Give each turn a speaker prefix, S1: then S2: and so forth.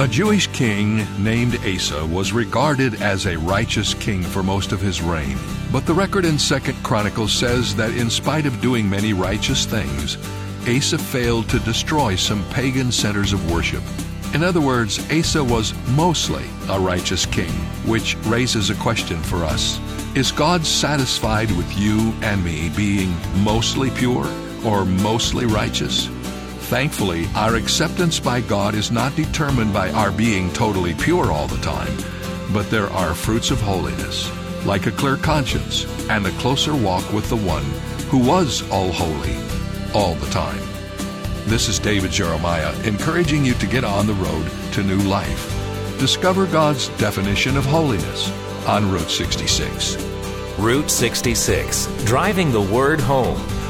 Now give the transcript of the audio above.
S1: A Jewish king named Asa was regarded as a righteous king for most of his reign. But the record in 2nd Chronicles says that in spite of doing many righteous things, Asa failed to destroy some pagan centers of worship. In other words, Asa was mostly a righteous king, which raises a question for us. Is God satisfied with you and me being mostly pure or mostly righteous? Thankfully, our acceptance by God is not determined by our being totally pure all the time, but there are fruits of holiness, like a clear conscience and a closer walk with the one who was all holy all the time. This is David Jeremiah encouraging you to get on the road to new life. Discover God's definition of holiness on Route 66.
S2: Route 66, driving the word home.